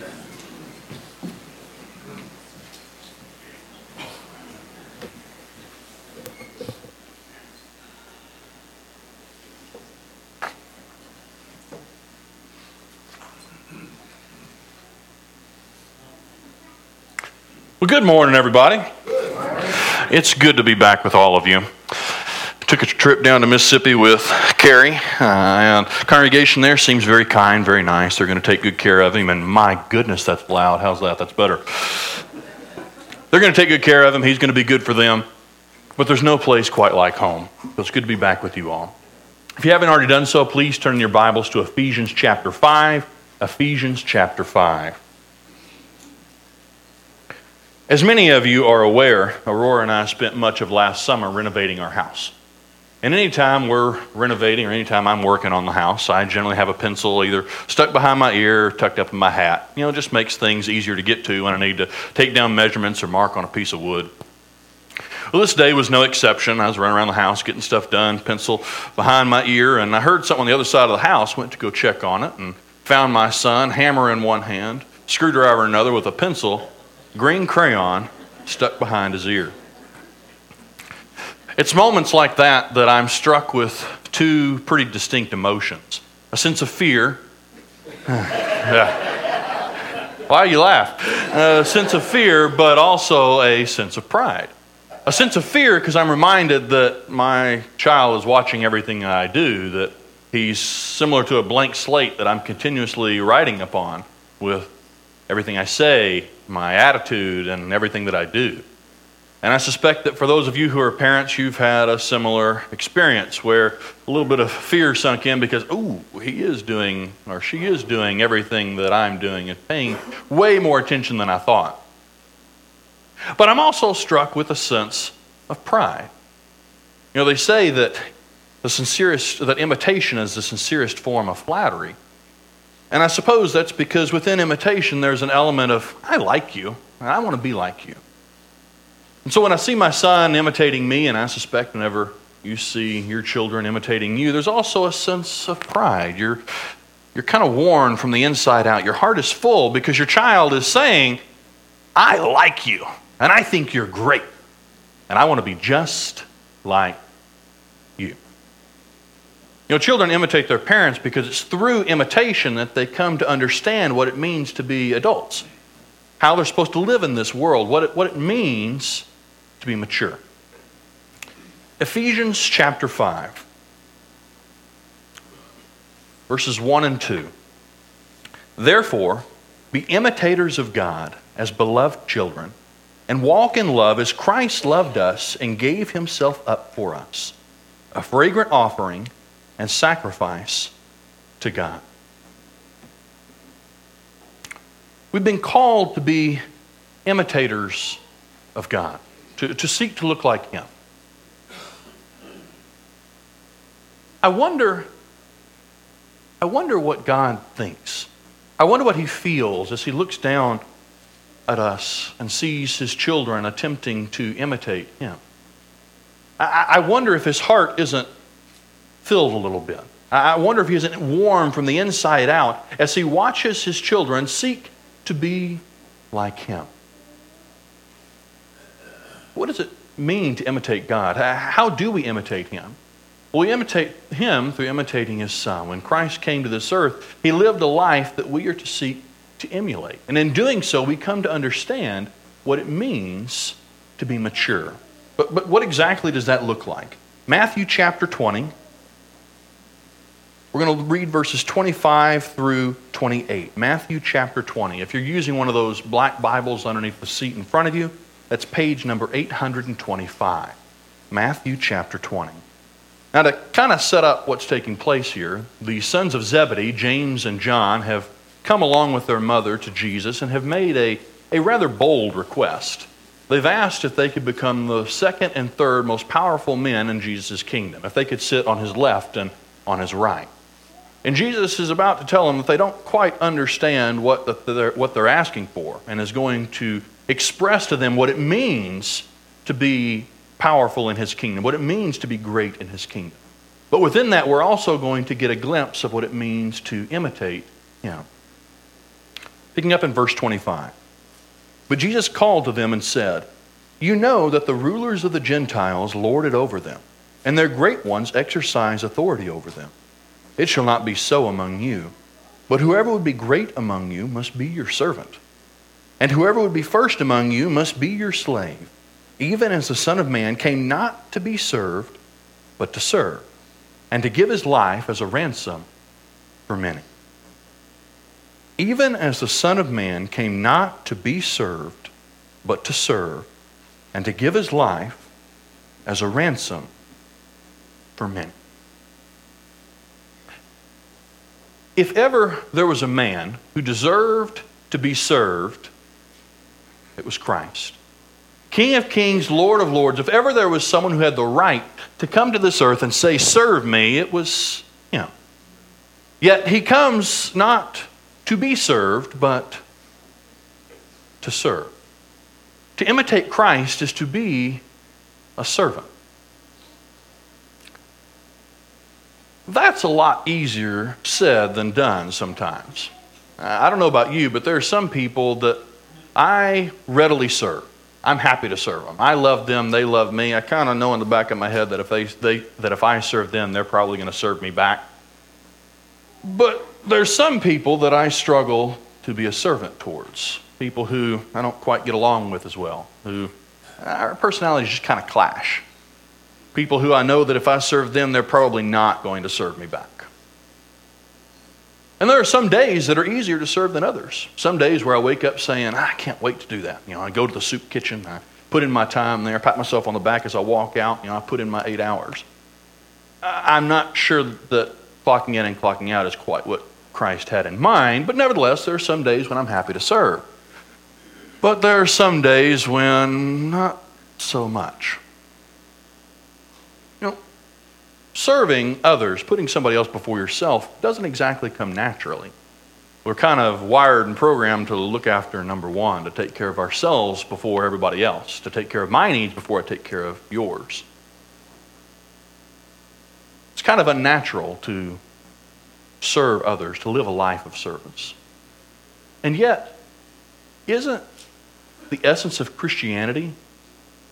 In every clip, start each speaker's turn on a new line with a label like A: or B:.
A: Well, good morning, everybody. It's good to be back with all of you. Took a trip down to Mississippi with Carrie, uh, and congregation there seems very kind, very nice. They're going to take good care of him, and my goodness, that's loud. How's that? That's better. They're going to take good care of him. He's going to be good for them. But there's no place quite like home. So it's good to be back with you all. If you haven't already done so, please turn your Bibles to Ephesians chapter 5. Ephesians chapter 5. As many of you are aware, Aurora and I spent much of last summer renovating our house. And anytime we're renovating or anytime I'm working on the house, I generally have a pencil either stuck behind my ear or tucked up in my hat. You know, just makes things easier to get to when I need to take down measurements or mark on a piece of wood. Well, this day was no exception. I was running around the house getting stuff done, pencil behind my ear, and I heard something on the other side of the house, went to go check on it, and found my son, hammer in one hand, screwdriver in another, with a pencil green crayon stuck behind his ear. It's moments like that that I'm struck with two pretty distinct emotions a sense of fear. yeah. Why you laugh? A sense of fear, but also a sense of pride. A sense of fear because I'm reminded that my child is watching everything I do, that he's similar to a blank slate that I'm continuously writing upon with everything I say, my attitude, and everything that I do. And I suspect that for those of you who are parents, you've had a similar experience where a little bit of fear sunk in because, ooh, he is doing or she is doing everything that I'm doing and paying way more attention than I thought. But I'm also struck with a sense of pride. You know, they say that the sincerest, that imitation is the sincerest form of flattery. And I suppose that's because within imitation, there's an element of, I like you, and I want to be like you. And so when I see my son imitating me, and I suspect whenever you see your children imitating you, there's also a sense of pride. You're, you're kind of worn from the inside out. Your heart is full because your child is saying, I like you, and I think you're great, and I want to be just like you You know, children imitate their parents because it's through imitation that they come to understand what it means to be adults, how they're supposed to live in this world, what it, what it means to be mature. Ephesians chapter 5, verses 1 and 2. Therefore, be imitators of God as beloved children, and walk in love as Christ loved us and gave himself up for us, a fragrant offering and sacrifice to God. We've been called to be imitators of God, to, to seek to look like Him. I wonder, I wonder what God thinks. I wonder what He feels as He looks down at us and sees His children attempting to imitate Him. I, I wonder if His heart isn't filled a little bit. I wonder if he isn't warm from the inside out as he watches his children seek to be like him. What does it mean to imitate God? How do we imitate him? Well, we imitate him through imitating his son. When Christ came to this earth, he lived a life that we are to seek to emulate. And in doing so, we come to understand what it means to be mature. But, but what exactly does that look like? Matthew chapter 20, we're going to read verses 25 through 28. Matthew chapter 20. If you're using one of those black Bibles underneath the seat in front of you, that's page number 825. Matthew chapter 20. Now, to kind of set up what's taking place here, the sons of Zebedee, James and John, have come along with their mother to Jesus and have made a, a rather bold request. They've asked if they could become the second and third most powerful men in Jesus' kingdom, if they could sit on his left and on his right. And Jesus is about to tell them that they don't quite understand what, the, what they're asking for and is going to express to them what it means to be powerful in his kingdom, what it means to be great in his kingdom. But within that, we're also going to get a glimpse of what it means to imitate him. Picking up in verse 25. But Jesus called to them and said, You know that the rulers of the Gentiles lord it over them, and their great ones exercise authority over them. It shall not be so among you, but whoever would be great among you must be your servant, and whoever would be first among you must be your slave, even as the Son of Man came not to be served, but to serve, and to give his life as a ransom for many even as the Son of Man came not to be served, but to serve, and to give his life as a ransom for many. If ever there was a man who deserved to be served, it was Christ. King of kings, Lord of lords, if ever there was someone who had the right to come to this earth and say, Serve me, it was him. Yet he comes not to be served, but to serve. To imitate Christ is to be a servant. That's a lot easier said than done sometimes. I don't know about you, but there are some people that I readily serve. I'm happy to serve them. I love them, they love me. I kind of know in the back of my head that if, they, they, that if I serve them, they're probably going to serve me back. But there's some people that I struggle to be a servant towards. People who I don't quite get along with as well, who our personalities just kind of clash. People who I know that if I serve them, they're probably not going to serve me back. And there are some days that are easier to serve than others. Some days where I wake up saying, I can't wait to do that. You know, I go to the soup kitchen, I put in my time there, pat myself on the back as I walk out, you know, I put in my eight hours. I'm not sure that clocking in and clocking out is quite what Christ had in mind, but nevertheless, there are some days when I'm happy to serve. But there are some days when not so much. You know, serving others, putting somebody else before yourself, doesn't exactly come naturally. We're kind of wired and programmed to look after number one, to take care of ourselves before everybody else, to take care of my needs before I take care of yours. It's kind of unnatural to serve others, to live a life of service. And yet, isn't the essence of Christianity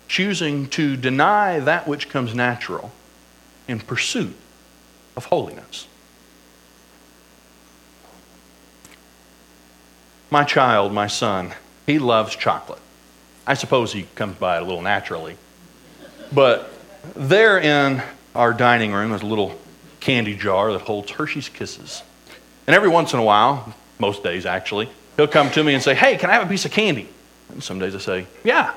A: choosing to deny that which comes natural in pursuit of holiness? My child, my son, he loves chocolate. I suppose he comes by it a little naturally. But there in our dining room is a little candy jar that holds Hershey's Kisses. And every once in a while, most days actually, he'll come to me and say, Hey, can I have a piece of candy? And some days I say, Yeah.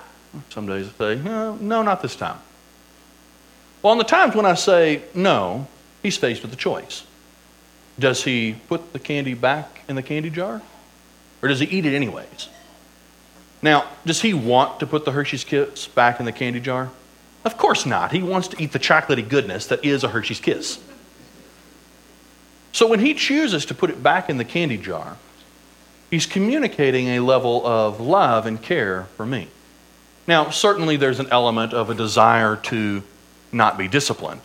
A: Some days I say, No, no not this time. Well, on the times when I say no, he's faced with a choice. Does he put the candy back in the candy jar? Or does he eat it anyways? Now, does he want to put the Hershey's Kiss back in the candy jar? Of course not. He wants to eat the chocolatey goodness that is a Hershey's Kiss. So when he chooses to put it back in the candy jar, he's communicating a level of love and care for me. Now, certainly there's an element of a desire to not be disciplined,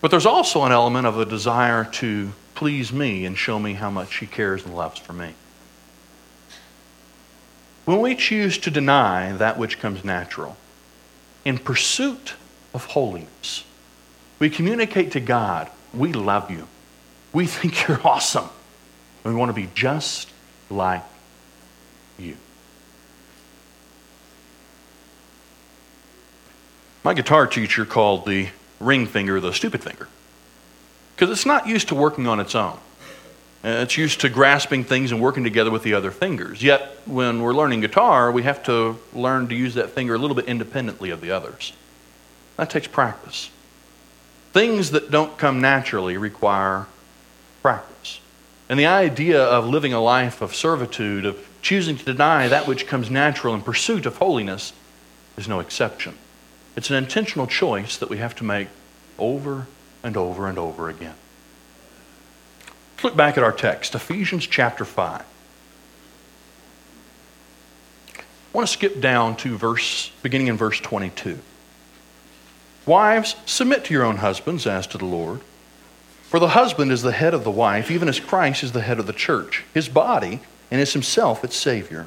A: but there's also an element of a desire to please me and show me how much he cares and loves for me. When we choose to deny that which comes natural in pursuit of holiness, we communicate to God, we love you. We think you're awesome. We want to be just like you. My guitar teacher called the ring finger the stupid finger because it's not used to working on its own. Uh, it's used to grasping things and working together with the other fingers. Yet, when we're learning guitar, we have to learn to use that finger a little bit independently of the others. That takes practice. Things that don't come naturally require practice. And the idea of living a life of servitude, of choosing to deny that which comes natural in pursuit of holiness, is no exception. It's an intentional choice that we have to make over and over and over again. Let's look back at our text, Ephesians chapter 5. I want to skip down to verse beginning in verse 22. Wives, submit to your own husbands as to the Lord. For the husband is the head of the wife, even as Christ is the head of the church, his body, and is himself its Savior.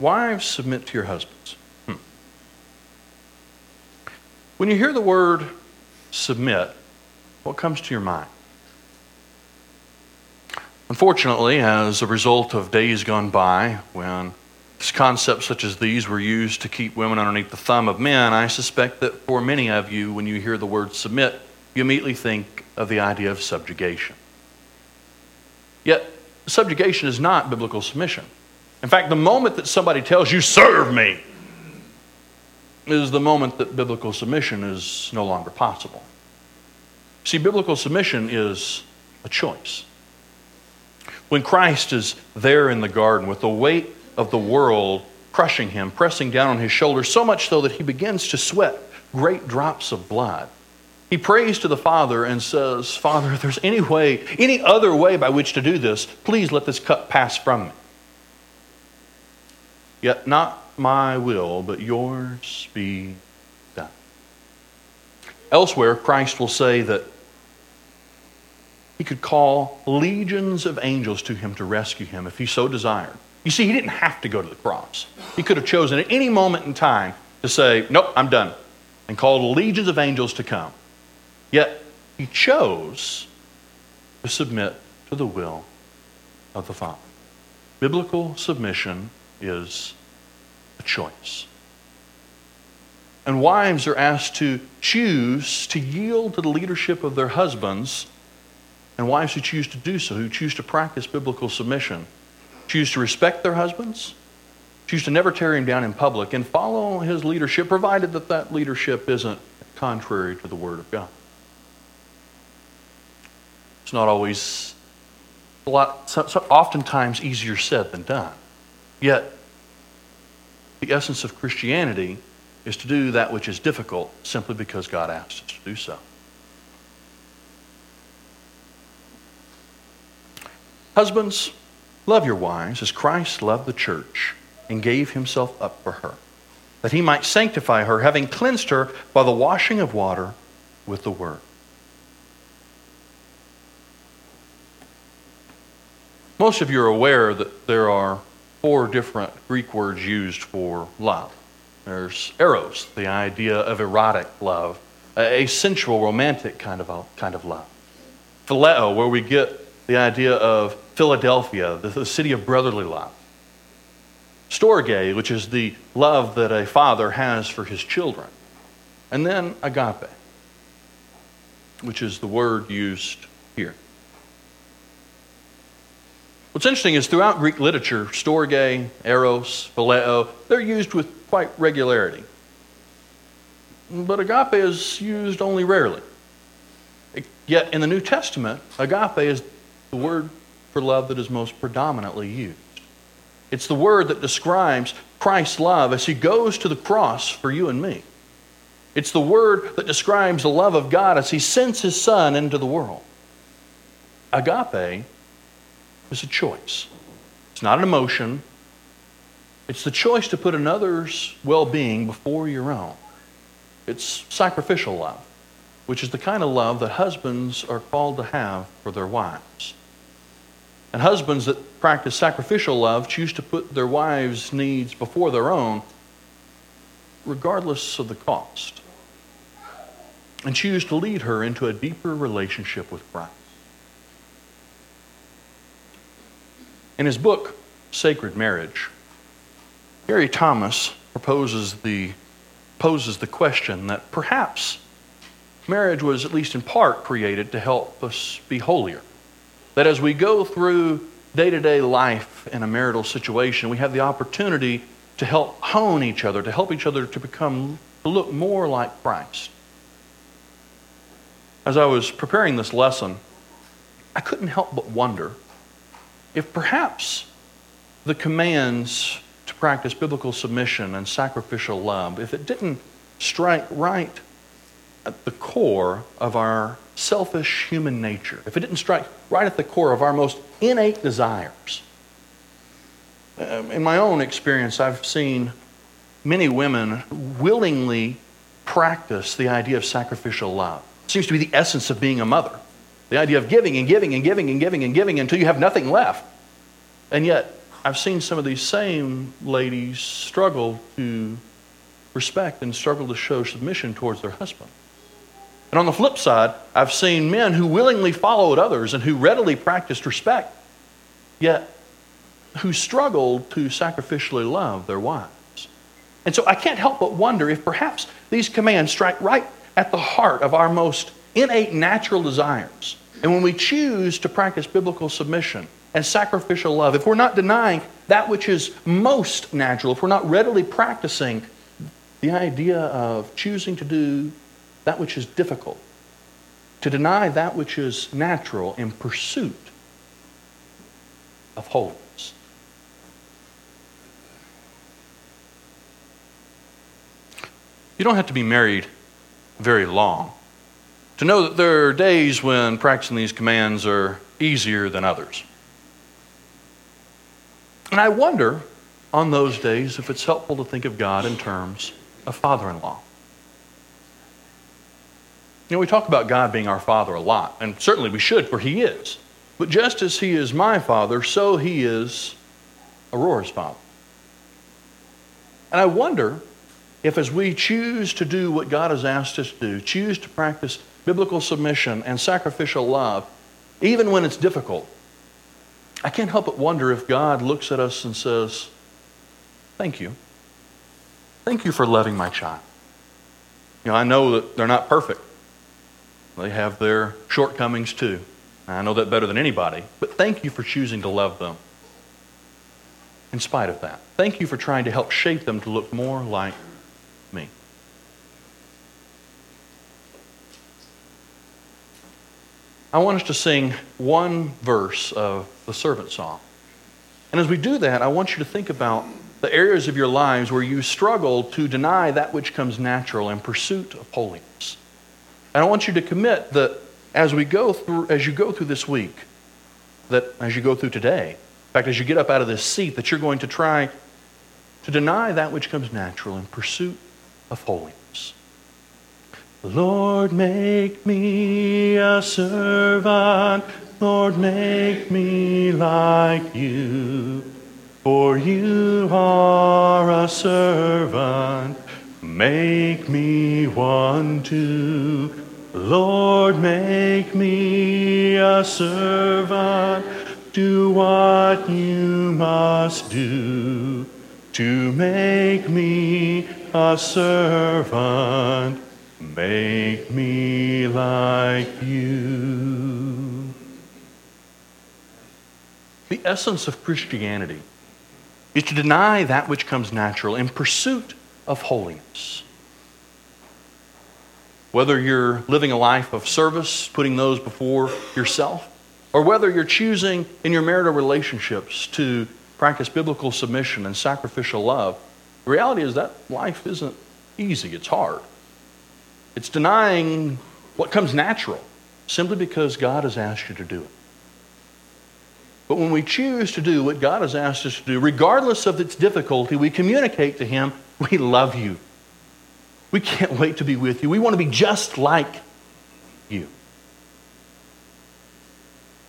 A: Wives, submit to your husbands. Hmm. When you hear the word submit, what comes to your mind? Unfortunately, as a result of days gone by when concepts such as these were used to keep women underneath the thumb of men, I suspect that for many of you, when you hear the word submit, you immediately think of the idea of subjugation. Yet, subjugation is not biblical submission. In fact, the moment that somebody tells you, serve me, is the moment that biblical submission is no longer possible. See, biblical submission is a choice. When Christ is there in the garden with the weight of the world crushing him, pressing down on his shoulders, so much so that he begins to sweat great drops of blood. He prays to the Father and says, Father, if there's any way, any other way by which to do this, please let this cup pass from me. Yet not my will, but yours be done. Elsewhere, Christ will say that he could call legions of angels to him to rescue him if he so desired. You see, he didn't have to go to the cross. He could have chosen at any moment in time to say, Nope, I'm done, and called legions of angels to come. Yet, he chose to submit to the will of the Father. Biblical submission is a choice. And wives are asked to choose to yield to the leadership of their husbands, and wives who choose to do so, who choose to practice biblical submission, choose to respect their husbands, choose to never tear him down in public, and follow his leadership, provided that that leadership isn't contrary to the Word of God. It's not always a lot, oftentimes easier said than done. Yet, the essence of Christianity is to do that which is difficult simply because God asked us to do so. Husbands, love your wives as Christ loved the church and gave himself up for her, that he might sanctify her, having cleansed her by the washing of water with the word. Most of you are aware that there are four different Greek words used for love. There's eros, the idea of erotic love, a sensual, romantic kind of, kind of love. Phileo, where we get the idea of Philadelphia, the city of brotherly love. Storge, which is the love that a father has for his children. And then agape, which is the word used here. What's interesting is throughout Greek literature, storge, eros, phileo, they're used with quite regularity. But agape is used only rarely. Yet in the New Testament, agape is the word for love that is most predominantly used. It's the word that describes Christ's love as he goes to the cross for you and me. It's the word that describes the love of God as he sends his son into the world. Agape is a choice. It's not an emotion. It's the choice to put another's well being before your own. It's sacrificial love, which is the kind of love that husbands are called to have for their wives. And husbands that practice sacrificial love choose to put their wives' needs before their own, regardless of the cost, and choose to lead her into a deeper relationship with Christ. In his book, Sacred Marriage, Gary Thomas proposes the, poses the question that perhaps marriage was, at least in part, created to help us be holier. That as we go through day to day life in a marital situation, we have the opportunity to help hone each other, to help each other to become, to look more like Christ. As I was preparing this lesson, I couldn't help but wonder if perhaps the commands to practice biblical submission and sacrificial love, if it didn't strike right at the core of our selfish human nature, if it didn't strike right at the core of our most innate desires, um, in my own experience, I've seen many women willingly practice the idea of sacrificial love. It seems to be the essence of being a mother. The idea of giving and giving and giving and giving and giving until you have nothing left. And yet, I've seen some of these same ladies struggle to respect and struggle to show submission towards their husband. And on the flip side, I've seen men who willingly followed others and who readily practiced respect, yet who struggled to sacrificially love their wives. And so I can't help but wonder if perhaps these commands strike right at the heart of our most innate natural desires. And when we choose to practice biblical submission and sacrificial love, if we're not denying that which is most natural, if we're not readily practicing the idea of choosing to do that which is difficult, to deny that which is natural in pursuit of holiness. You don't have to be married very long to know that there are days when practicing these commands are easier than others. And I wonder on those days if it's helpful to think of God in terms of father in law. You know, we talk about God being our father a lot, and certainly we should, for he is. But just as he is my father, so he is Aurora's father. And I wonder if, as we choose to do what God has asked us to do, choose to practice biblical submission and sacrificial love, even when it's difficult, I can't help but wonder if God looks at us and says, Thank you. Thank you for loving my child. You know, I know that they're not perfect. They have their shortcomings too. I know that better than anybody. But thank you for choosing to love them in spite of that. Thank you for trying to help shape them to look more like I want us to sing one verse of the servant song. And as we do that, I want you to think about the areas of your lives where you struggle to deny that which comes natural in pursuit of holiness. And I want you to commit that as we go through as you go through this week, that as you go through today, in fact, as you get up out of this seat, that you're going to try to deny that which comes natural in pursuit of holiness. Lord, make me a servant. Lord, make me like you. For you are a servant. Make me one too. Lord, make me a servant. Do what you must do to make me a servant, make me like you. The essence of Christianity is to deny that which comes natural in pursuit of holiness. Whether you're living a life of service, putting those before yourself, or whether you're choosing in your marital relationships to practice biblical submission and sacrificial love, the reality is that life isn't easy, it's hard. It's denying what comes natural simply because God has asked you to do it. But when we choose to do what God has asked us to do, regardless of its difficulty, we communicate to Him, We love you. We can't wait to be with you. We want to be just like you.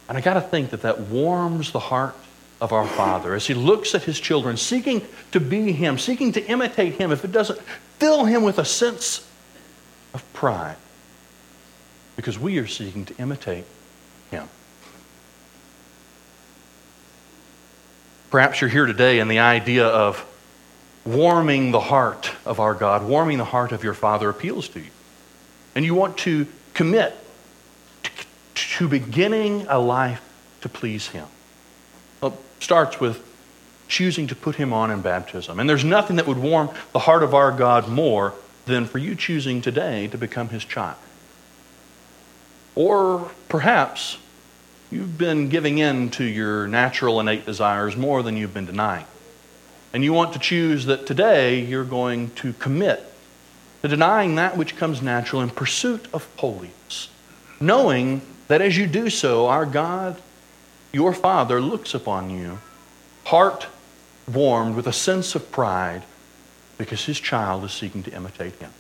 A: And I got to think that that warms the heart of our Father as He looks at His children, seeking to be Him, seeking to imitate Him, if it doesn't fill Him with a sense pride. Because we are seeking to imitate Him. Perhaps you're here today and the idea of warming the heart of our God, warming the heart of your Father appeals to you. And you want to commit to, to beginning a life to please Him Well, it starts with choosing to put him on in baptism. And there's nothing that would warm the heart of our God more than for you choosing today to become his child. Or perhaps You've been giving in to your natural innate desires more than you've been denying. And you want to choose that today you're going to commit to denying that which comes natural in pursuit of holiness, knowing that as you do so, our God, your Father, looks upon you, heart warmed with a sense of pride because his child is seeking to imitate him.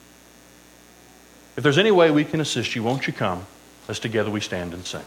A: If there's any way we can assist you, won't you come as together we stand and sing?